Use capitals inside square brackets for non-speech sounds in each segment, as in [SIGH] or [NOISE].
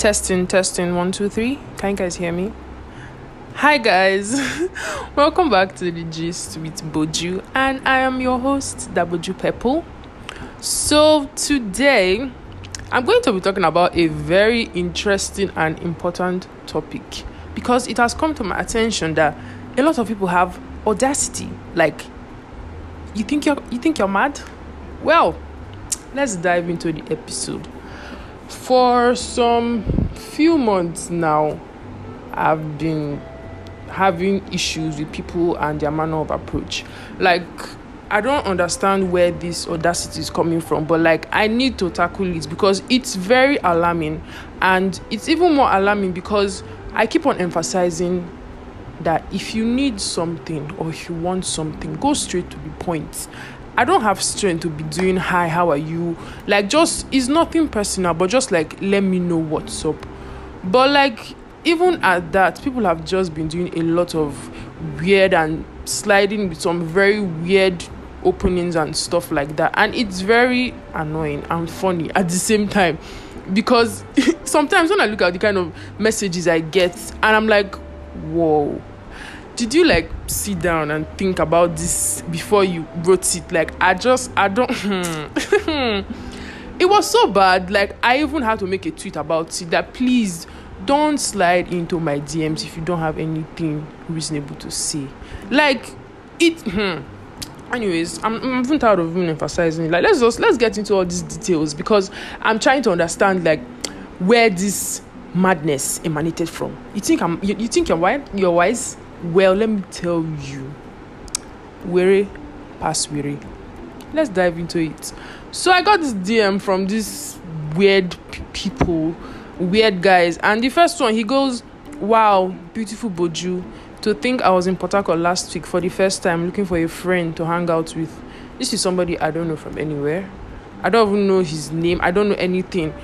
Testing, testing, one, two, three. Can you guys hear me? Hi, guys. [LAUGHS] Welcome back to the gist with Boju, and I am your host, Daboju Pepple. So, today I'm going to be talking about a very interesting and important topic because it has come to my attention that a lot of people have audacity. Like, you think you're you think you're mad? Well, let's dive into the episode. For some few months now, I've been having issues with people and their manner of approach. Like, I don't understand where this audacity is coming from, but like, I need to tackle it because it's very alarming. And it's even more alarming because I keep on emphasizing that if you need something or if you want something, go straight to the point. I don't have strength to be doing hi, how are you? Like just it's nothing personal, but just like let me know what's up. But like even at that, people have just been doing a lot of weird and sliding with some very weird openings and stuff like that. And it's very annoying and funny at the same time. Because [LAUGHS] sometimes when I look at the kind of messages I get and I'm like, whoa did you like sit down and think about this before you wrote it? Like i just i don't [LAUGHS] it was so bad. Like i even had to make a tweet about it that please don't slide into my dms if you don't have anything reasonable to say. Like it hmm. anyways I'm, I'm even tired of even emphasizing like let's just let's get into all these details because i'm trying to understand like where this madness emanated from. You think i'm you, you think you're wise? You're wise well, let me tell you, weary past weary. Let's dive into it. So I got this DM from these weird people, weird guys, and the first one he goes, "Wow, beautiful Boju." To think I was in Port last week for the first time looking for a friend to hang out with. This is somebody I don't know from anywhere. I don't even know his name. I don't know anything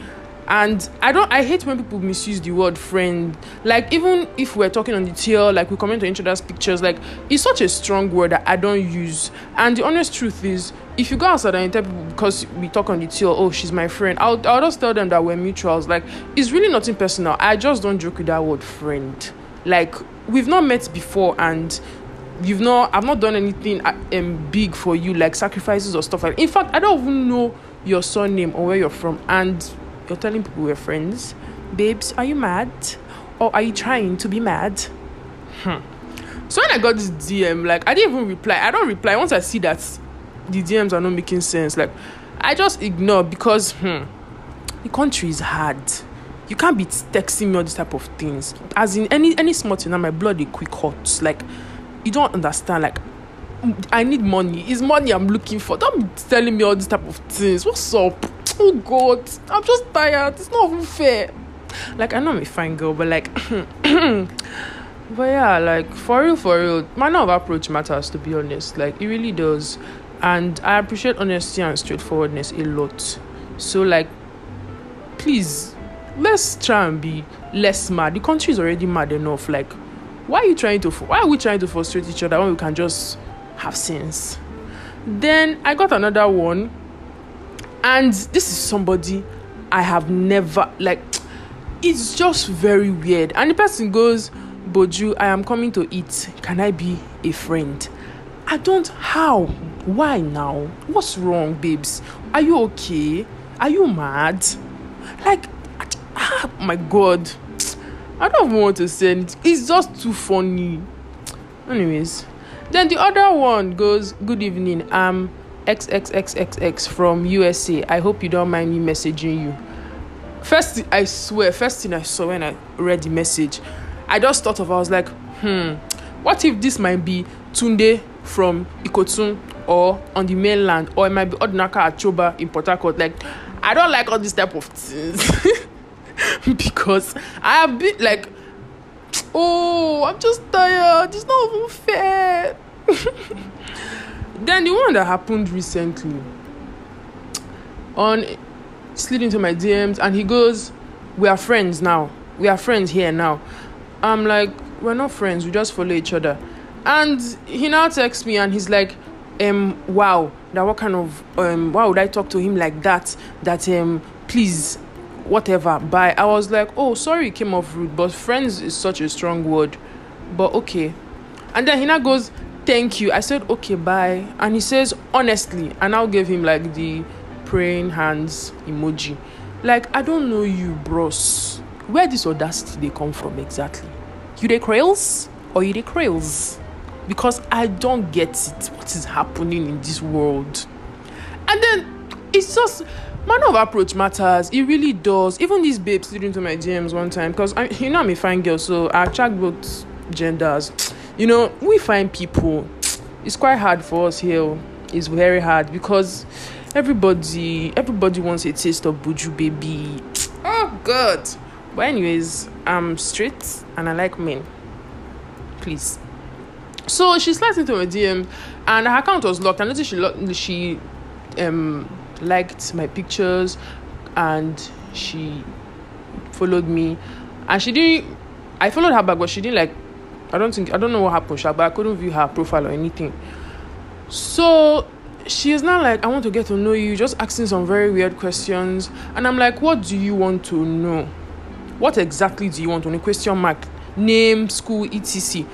and i don't i hate when people misuse the word friend. Like even if we're talking on the TL like we comment on each other's pictures like it's such a strong word that i don't use. And the honest truth is if you go outside and tell people because we talk on the TL oh she's my friend i'll, I'll just tell them that we're mutuals. Like it's really nothing personal. I just don't joke with that word friend. Like we've not met before and you've not i've not done anything um, big for you like sacrifices or stuff like in fact i don't even know your surname or where you're from. And you're telling people we're friends. Babes, are you mad? Or are you trying to be mad? Hmm. So when I got this DM, like I didn't even reply. I don't reply once I see that the DMs are not making sense. Like I just ignore because hmm, the country is hard. You can't be texting me all these type of things. As in any any small thing, now my blood is quick hot. Like you don't understand. Like I need money. It's money I'm looking for. Don't be telling me all these type of things. What's up? Oh god i'm just tired. It's not even fair. Like i know i'm a fine girl but like [CLEARS THROAT] but yeah like for real for real manner of approach matters to be honest. Like it really does. And i appreciate honesty and straightforwardness a lot. So like please let's try and be less mad. The country is already mad enough. Like why are you trying to why are we trying to frustrate each other when we can just have sense? Then i got another one and this is somebody I have never like [TSK] it's just very weird. And the person goes, Boju, I am coming to eat. Can I be a friend? I don't how? Why now? What's wrong, babes? Are you okay? Are you mad? Like ah, my god. [TSK] I don't even want to say it. It's just too funny. Anyways. Then the other one goes, Good evening. Um XXXXX from USA. I hope you don't mind me messaging you. First, I swear, first thing I saw when I read the message, I just thought of, I was like, hmm, what if this might be Tunde from Ikotun or on the mainland, or it might be Odinaka Achoba in Port Harcourt? Like, I don't like all this type of things [LAUGHS] because I have been like, [TSK] oh, I'm just tired. It's not even fair. [LAUGHS] Then the one that happened recently on slid into my DMs and he goes, We are friends now. We are friends here now. I'm like, We're not friends, we just follow each other. And he now texts me and he's like, um, wow, that what kind of um why would I talk to him like that? That um please whatever, bye. I was like, oh, sorry, came off rude, but friends is such a strong word. But okay. And then he now goes, thank you. I said, okay, bye. And he says, honestly, and I'll give him like the praying hands emoji. Like, I don't know you, bros. Where this audacity they come from exactly? You the krails or you the krails? Because I don't get it. What is happening in this world? And then it's just manner of approach matters. It really does. Even these babes slid into my DMs one time because you know, I'm a fine girl, so I attract both genders. You know, we find people. It's quite hard for us here. It's very hard because everybody, everybody wants a taste of Boju baby. Oh God. But anyways, I'm straight and I like men. Please. So she slides into my DM, and her account was locked. I noticed she lo- she um liked my pictures and she followed me and she didn't i followed her back but she didn't like i don't think i don't know what happened but i couldn't view her profile or anything so she is now like i want to get to know you just asking some very weird questions and i'm like what do you want to know what exactly do you want on a question mark name school etc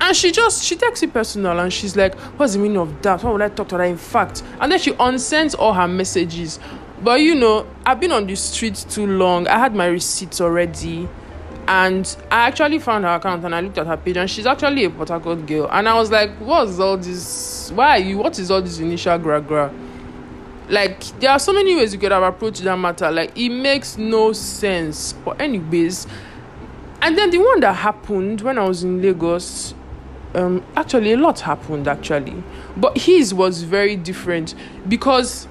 and she just she takes it personal and she's like, What's the meaning of that? Why would I talk to her? In fact, and then she unsends all her messages. But you know, I've been on the street too long. I had my receipts already. And I actually found her account and I looked at her page and she's actually a Port girl. And I was like, What's all this? Why you? What is all this initial gra gra? Like, there are so many ways you could have approached that matter. Like, it makes no sense. But, anyways, and then the one that happened when I was in Lagos, um actually a lot happened actually but his was very different because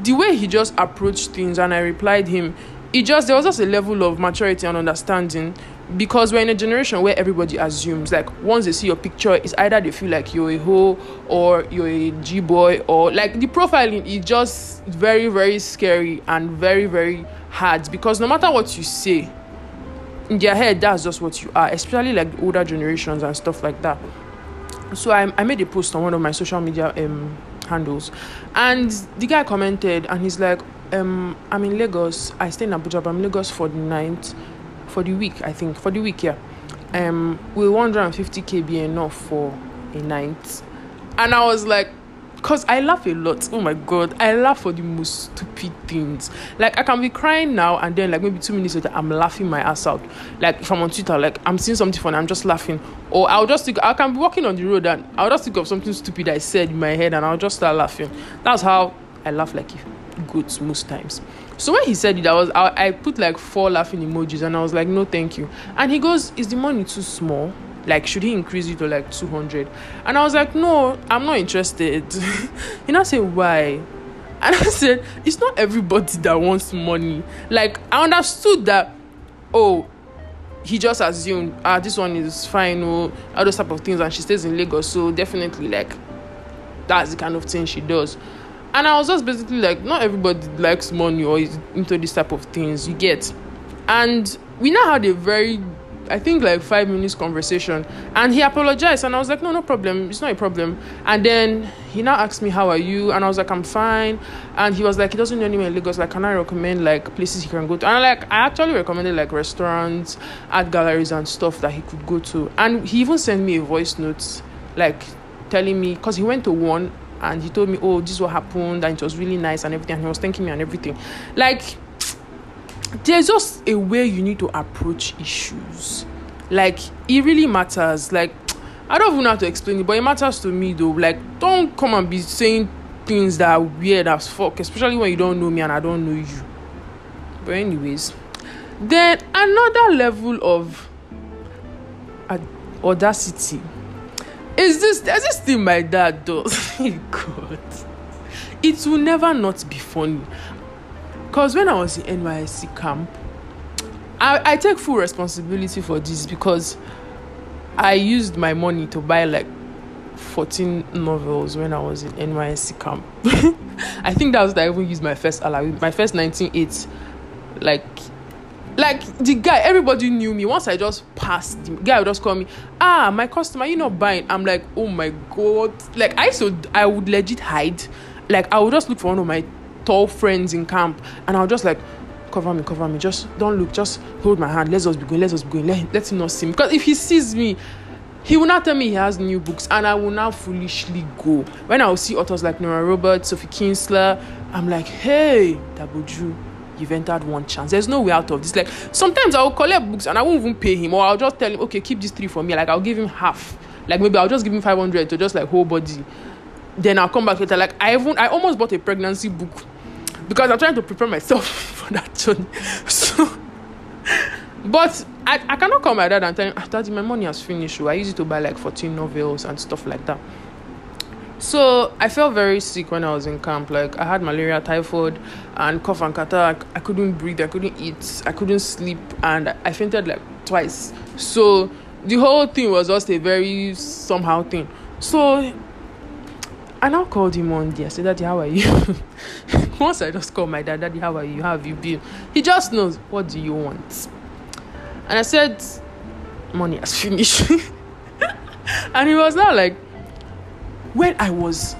the way he just approached things and i replied him it just there was just a level of maturity and understanding because we're in a generation where everybody assumes like once they see your picture it's either they feel like you're a hoe or you're a g-boy or like the profiling is just very very scary and very very hard because no matter what you say in their head that's just what you are especially like older generations and stuff like that. So I, I made a post on one of my social media um handles and the guy commented and he's like um i'm in lagos i stay in abuja but i'm in lagos for the night for the week i think for the week yeah um will 150k be enough for a night and i was like because I laugh a lot. Oh my god, I laugh for the most stupid things. Like I can be crying now and then like maybe two minutes later I'm laughing my ass out. Like if I'm on Twitter, like I'm seeing something funny, I'm just laughing. Or I'll just think I can be walking on the road and I'll just think of something stupid I said in my head and I'll just start laughing. That's how I laugh like goats most times. So when he said it, I was I, I put like four laughing emojis and I was like, no, thank you. And he goes, Is the money too small? like should he increase it to like 200 and i was like no i'm not interested [LAUGHS] you know say why and i said it's not everybody that wants money like i understood that oh he just assumed ah this one is fine or oh, all those type of things and she stays in lagos so definitely like that's the kind of thing she does and i was just basically like not everybody likes money or is into this type of things you get. And we now had a very I think like five minutes conversation. And he apologized and I was like no no problem. It's not a problem. And then he now asked me how are you? And I was like I'm fine. And he was like he doesn't know anywhere in Lagos. Like can I recommend like places he can go to? And like I actually recommended like restaurants art galleries and stuff that he could go to. And he even sent me a voice note like telling me because he went to one and he told me oh this is what happened and it was really nice and everything and he was thanking me and everything like there's just a way you need to approach issues. Like it really matters. Like [TSK] I don't even know how to explain it, but it matters to me though. Like don't come and be saying things that are weird as fuck, especially when you don't know me and I don't know you. But anyways, then another level of audacity is this there's this thing my dad does. [LAUGHS] God. It will never not be funny. Because when I was in NYSC camp, I, I take full responsibility for this because I used my money to buy like 14 novels when I was in NYSC camp. [LAUGHS] I think that was that I even used my first alawi, my first 198. Like, like the guy, everybody knew me. Once I just passed, the guy would just call me, ah, my customer, you not buying. I'm like, oh my god. Like I so I would legit hide. Like I would just look for one of my tall friends in camp and I'll just like cover me, cover me. Just don't look. Just hold my hand. Let's just be going. Let's just be going. Let, let him not see me. Because if he sees me, he will not tell me he has new books, and I will now foolishly go. When I will see authors like Nora Roberts, Sophie Kinsella, I'm like, hey, double Daboju, you've entered one chance. There's no way out of this. Like sometimes I will collect books and I won't even pay him, or I'll just tell him, okay, keep these three for me. Like I'll give him half. Like maybe I'll just give him 500 to just like whole body. Then I'll come back later. Like I even I almost bought a pregnancy book because I'm trying to prepare myself [LAUGHS] for that journey. [LAUGHS] So but I, I cannot call my dad and tell him, ah, Daddy, my money has finished. So I use it to buy like 14 novels and stuff like that. So I felt very sick when I was in camp. Like I had malaria, typhoid, and cough and catarrh. I couldn't breathe. I couldn't eat. I couldn't sleep, and I fainted like twice. So the whole thing was just a very somehow thing. So I now called him one day. I said, Daddy, how are you? [LAUGHS] Once I just called my dad, Daddy, how are you? How have you been? He just knows, what do you want? And I said, money has finished. [LAUGHS] and he was now like, when I was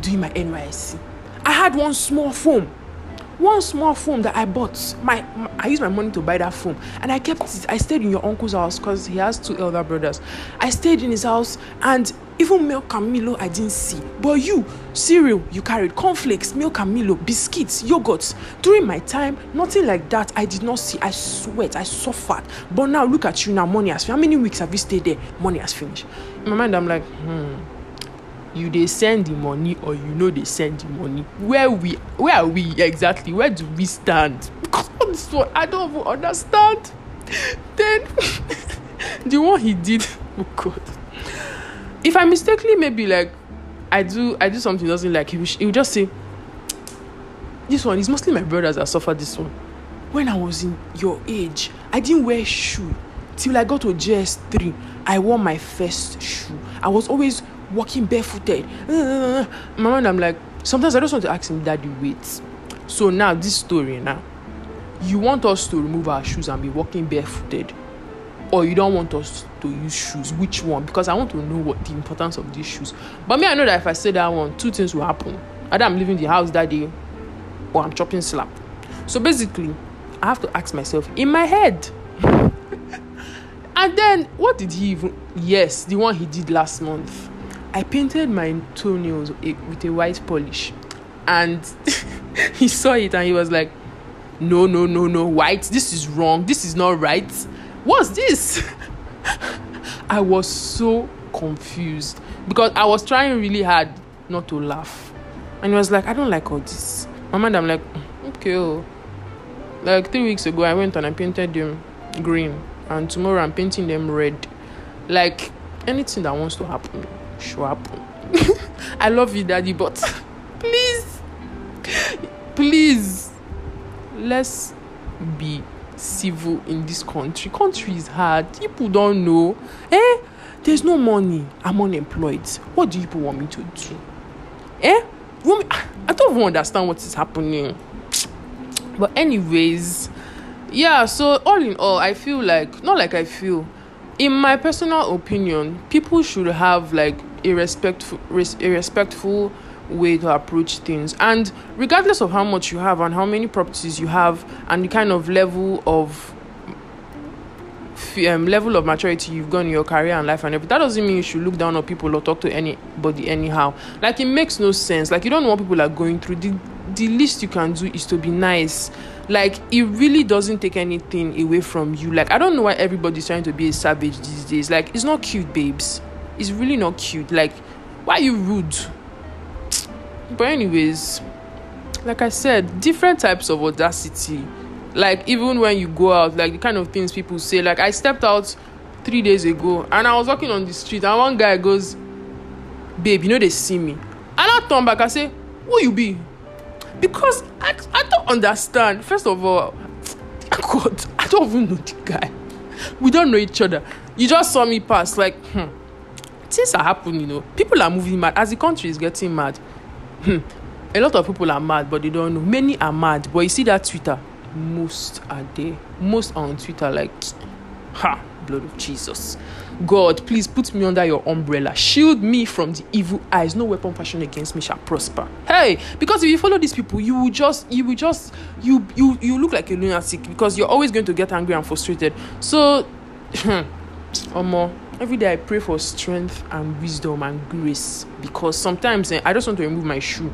doing my NYSC, I had one small phone. One small phone that I bought. My, my I used my money to buy that phone. And I kept it. I stayed in your uncle's house because he has two elder brothers. I stayed in his house and even milk and Milo I didn't see. But you, cereal, you carried cornflakes, milk and Milo, biscuits, yogurts. During my time, nothing like that I did not see. I sweat, I suffered. But now look at you now, money has finished. How many weeks have you stayed there? Money has finished. In my mind, I'm like, hmm. You they send the money or you know they send the money. Where we where are we exactly? Where do we stand? Because this one I don't even understand. [LAUGHS] Then [LAUGHS] the one he did, [LAUGHS] oh God if I mistakenly maybe like I do I do something doesn't like he will, just say this one is mostly my brothers that suffer this one. When I was in your age, I didn't wear shoe till I got to JS three. I wore my first shoe. I was always walking barefooted. Uh, my mind, I'm like, sometimes I just want to ask him, Daddy, wait. So now this story now, you want us to remove our shoes and be walking barefooted? Or you don't want us to use shoes? Which one? Because i want to know what the importance of these shoes. But me i know that if i say that one two things will happen. Either i'm leaving the house that day or i'm chopping slap. So basically i have to ask myself in my head [LAUGHS] and then what did he even yes the one he did last month i painted my toenails with a white polish and [LAUGHS] he saw it and he was like no no no no white this is wrong this is not right what's this? [LAUGHS] I was so confused because I was trying really hard not to laugh. And he was like, I don't like all this. My mind, I'm like, mm, okay. Oh. Like three weeks ago, I went and I painted them green. And tomorrow, I'm painting them red. Like anything that wants to happen [LAUGHS] I love you, daddy, but please, please, let's be civil in this country. Country is hard. People don't know. Eh? There's no money. I'm unemployed. What do people want me to do? Eh? I don't even understand what is happening. But anyways, yeah, so all in all, I feel like not like I feel. In my personal opinion, people should have like a respectful a respectful way to approach things. And regardless of how much you have and how many properties you have and the kind of level of um, level of maturity you've got in your career and life and everything, that doesn't mean you should look down on people or talk to anybody anyhow. Like it makes no sense. Like you don't know what people are going through. The the least you can do is to be nice. Like it really doesn't take anything away from you. Like I don't know why everybody's trying to be a savage these days. Like it's not cute, babes. It's really not cute. Like why are you rude? but anyways like i said different types of audacity like even when you go out like the kind of things people say like i stepped out three days ago and i was walking on the street and one guy goes babe you know they see me and i turn back i say who you be because i, I don't understand. First of all [LAUGHS] god i don't even know the guy. We don't know each other. You just saw me pass like hmm. Things are happening you know. People are moving mad. As the country is getting mad Hmm. a lot of people are mad but they don't know. Many are mad but you see that twitter most are there. Most are on twitter like [TSK] ha blood of Jesus. God, please put me under your umbrella. Shield me from the evil eyes. No weapon fashioned against me shall prosper. Hey, because if you follow these people, you will just, you will just, you you you look like a lunatic because you're always going to get angry and frustrated. So, [CLEARS THROAT] Omo, every day I pray for strength and wisdom and grace because sometimes eh, I just want to remove my shoe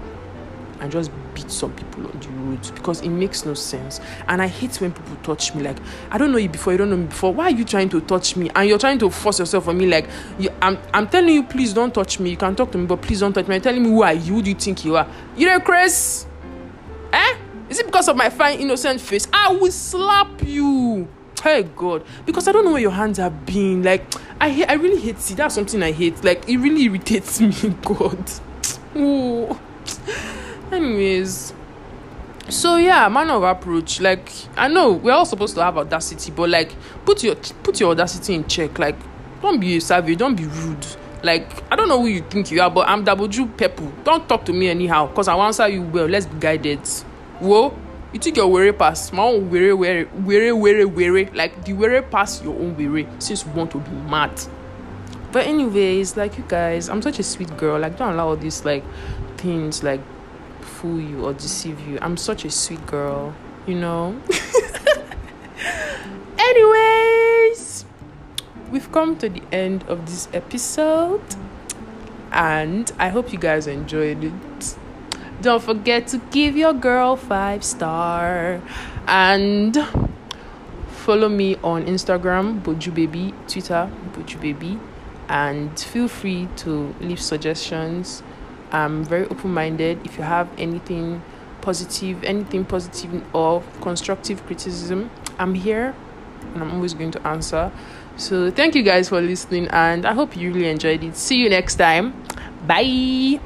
and just beat some people on the road because it makes no sense. And I hate when people touch me. Like, I don't know you before, you don't know me before. Why are you trying to touch me? And you're trying to force yourself on me. Like, you, I'm, I'm telling you, please don't touch me. You can talk to me, but please don't touch me. You're telling me who are you? Who do you think you are? You're a Chris? Eh? Is it because of my fine, innocent face? I will slap you. Hey God, because I don't know where your hands have been. Like, I hate, I really hate see. That's something I hate. Like, it really irritates [LAUGHS] me. God. Oh anyways so yeah man of approach like i know we're all supposed to have audacity but like put your put your audacity in check like don't be savage don't be rude. Like i don't know who you think you are but i'm Daboju people don't talk to me anyhow because i will answer you well. Let's be guided. Whoa you think your weary pass my own weary weary weary weary like the weary pass your own weary since you want to be mad. But anyways like you guys i'm such a sweet girl like don't allow all these like things like fool you or deceive you. I'm such a sweet girl, you know. [LAUGHS] Anyways, we've come to the end of this episode, and I hope you guys enjoyed it. Don't forget to give your girl five star and follow me on Instagram, Boju Baby, Twitter, Boju Baby, and feel free to leave suggestions I'm very open minded. If you have anything positive, anything positive or constructive criticism, I'm here and I'm always going to answer. So, thank you guys for listening, and I hope you really enjoyed it. See you next time. Bye.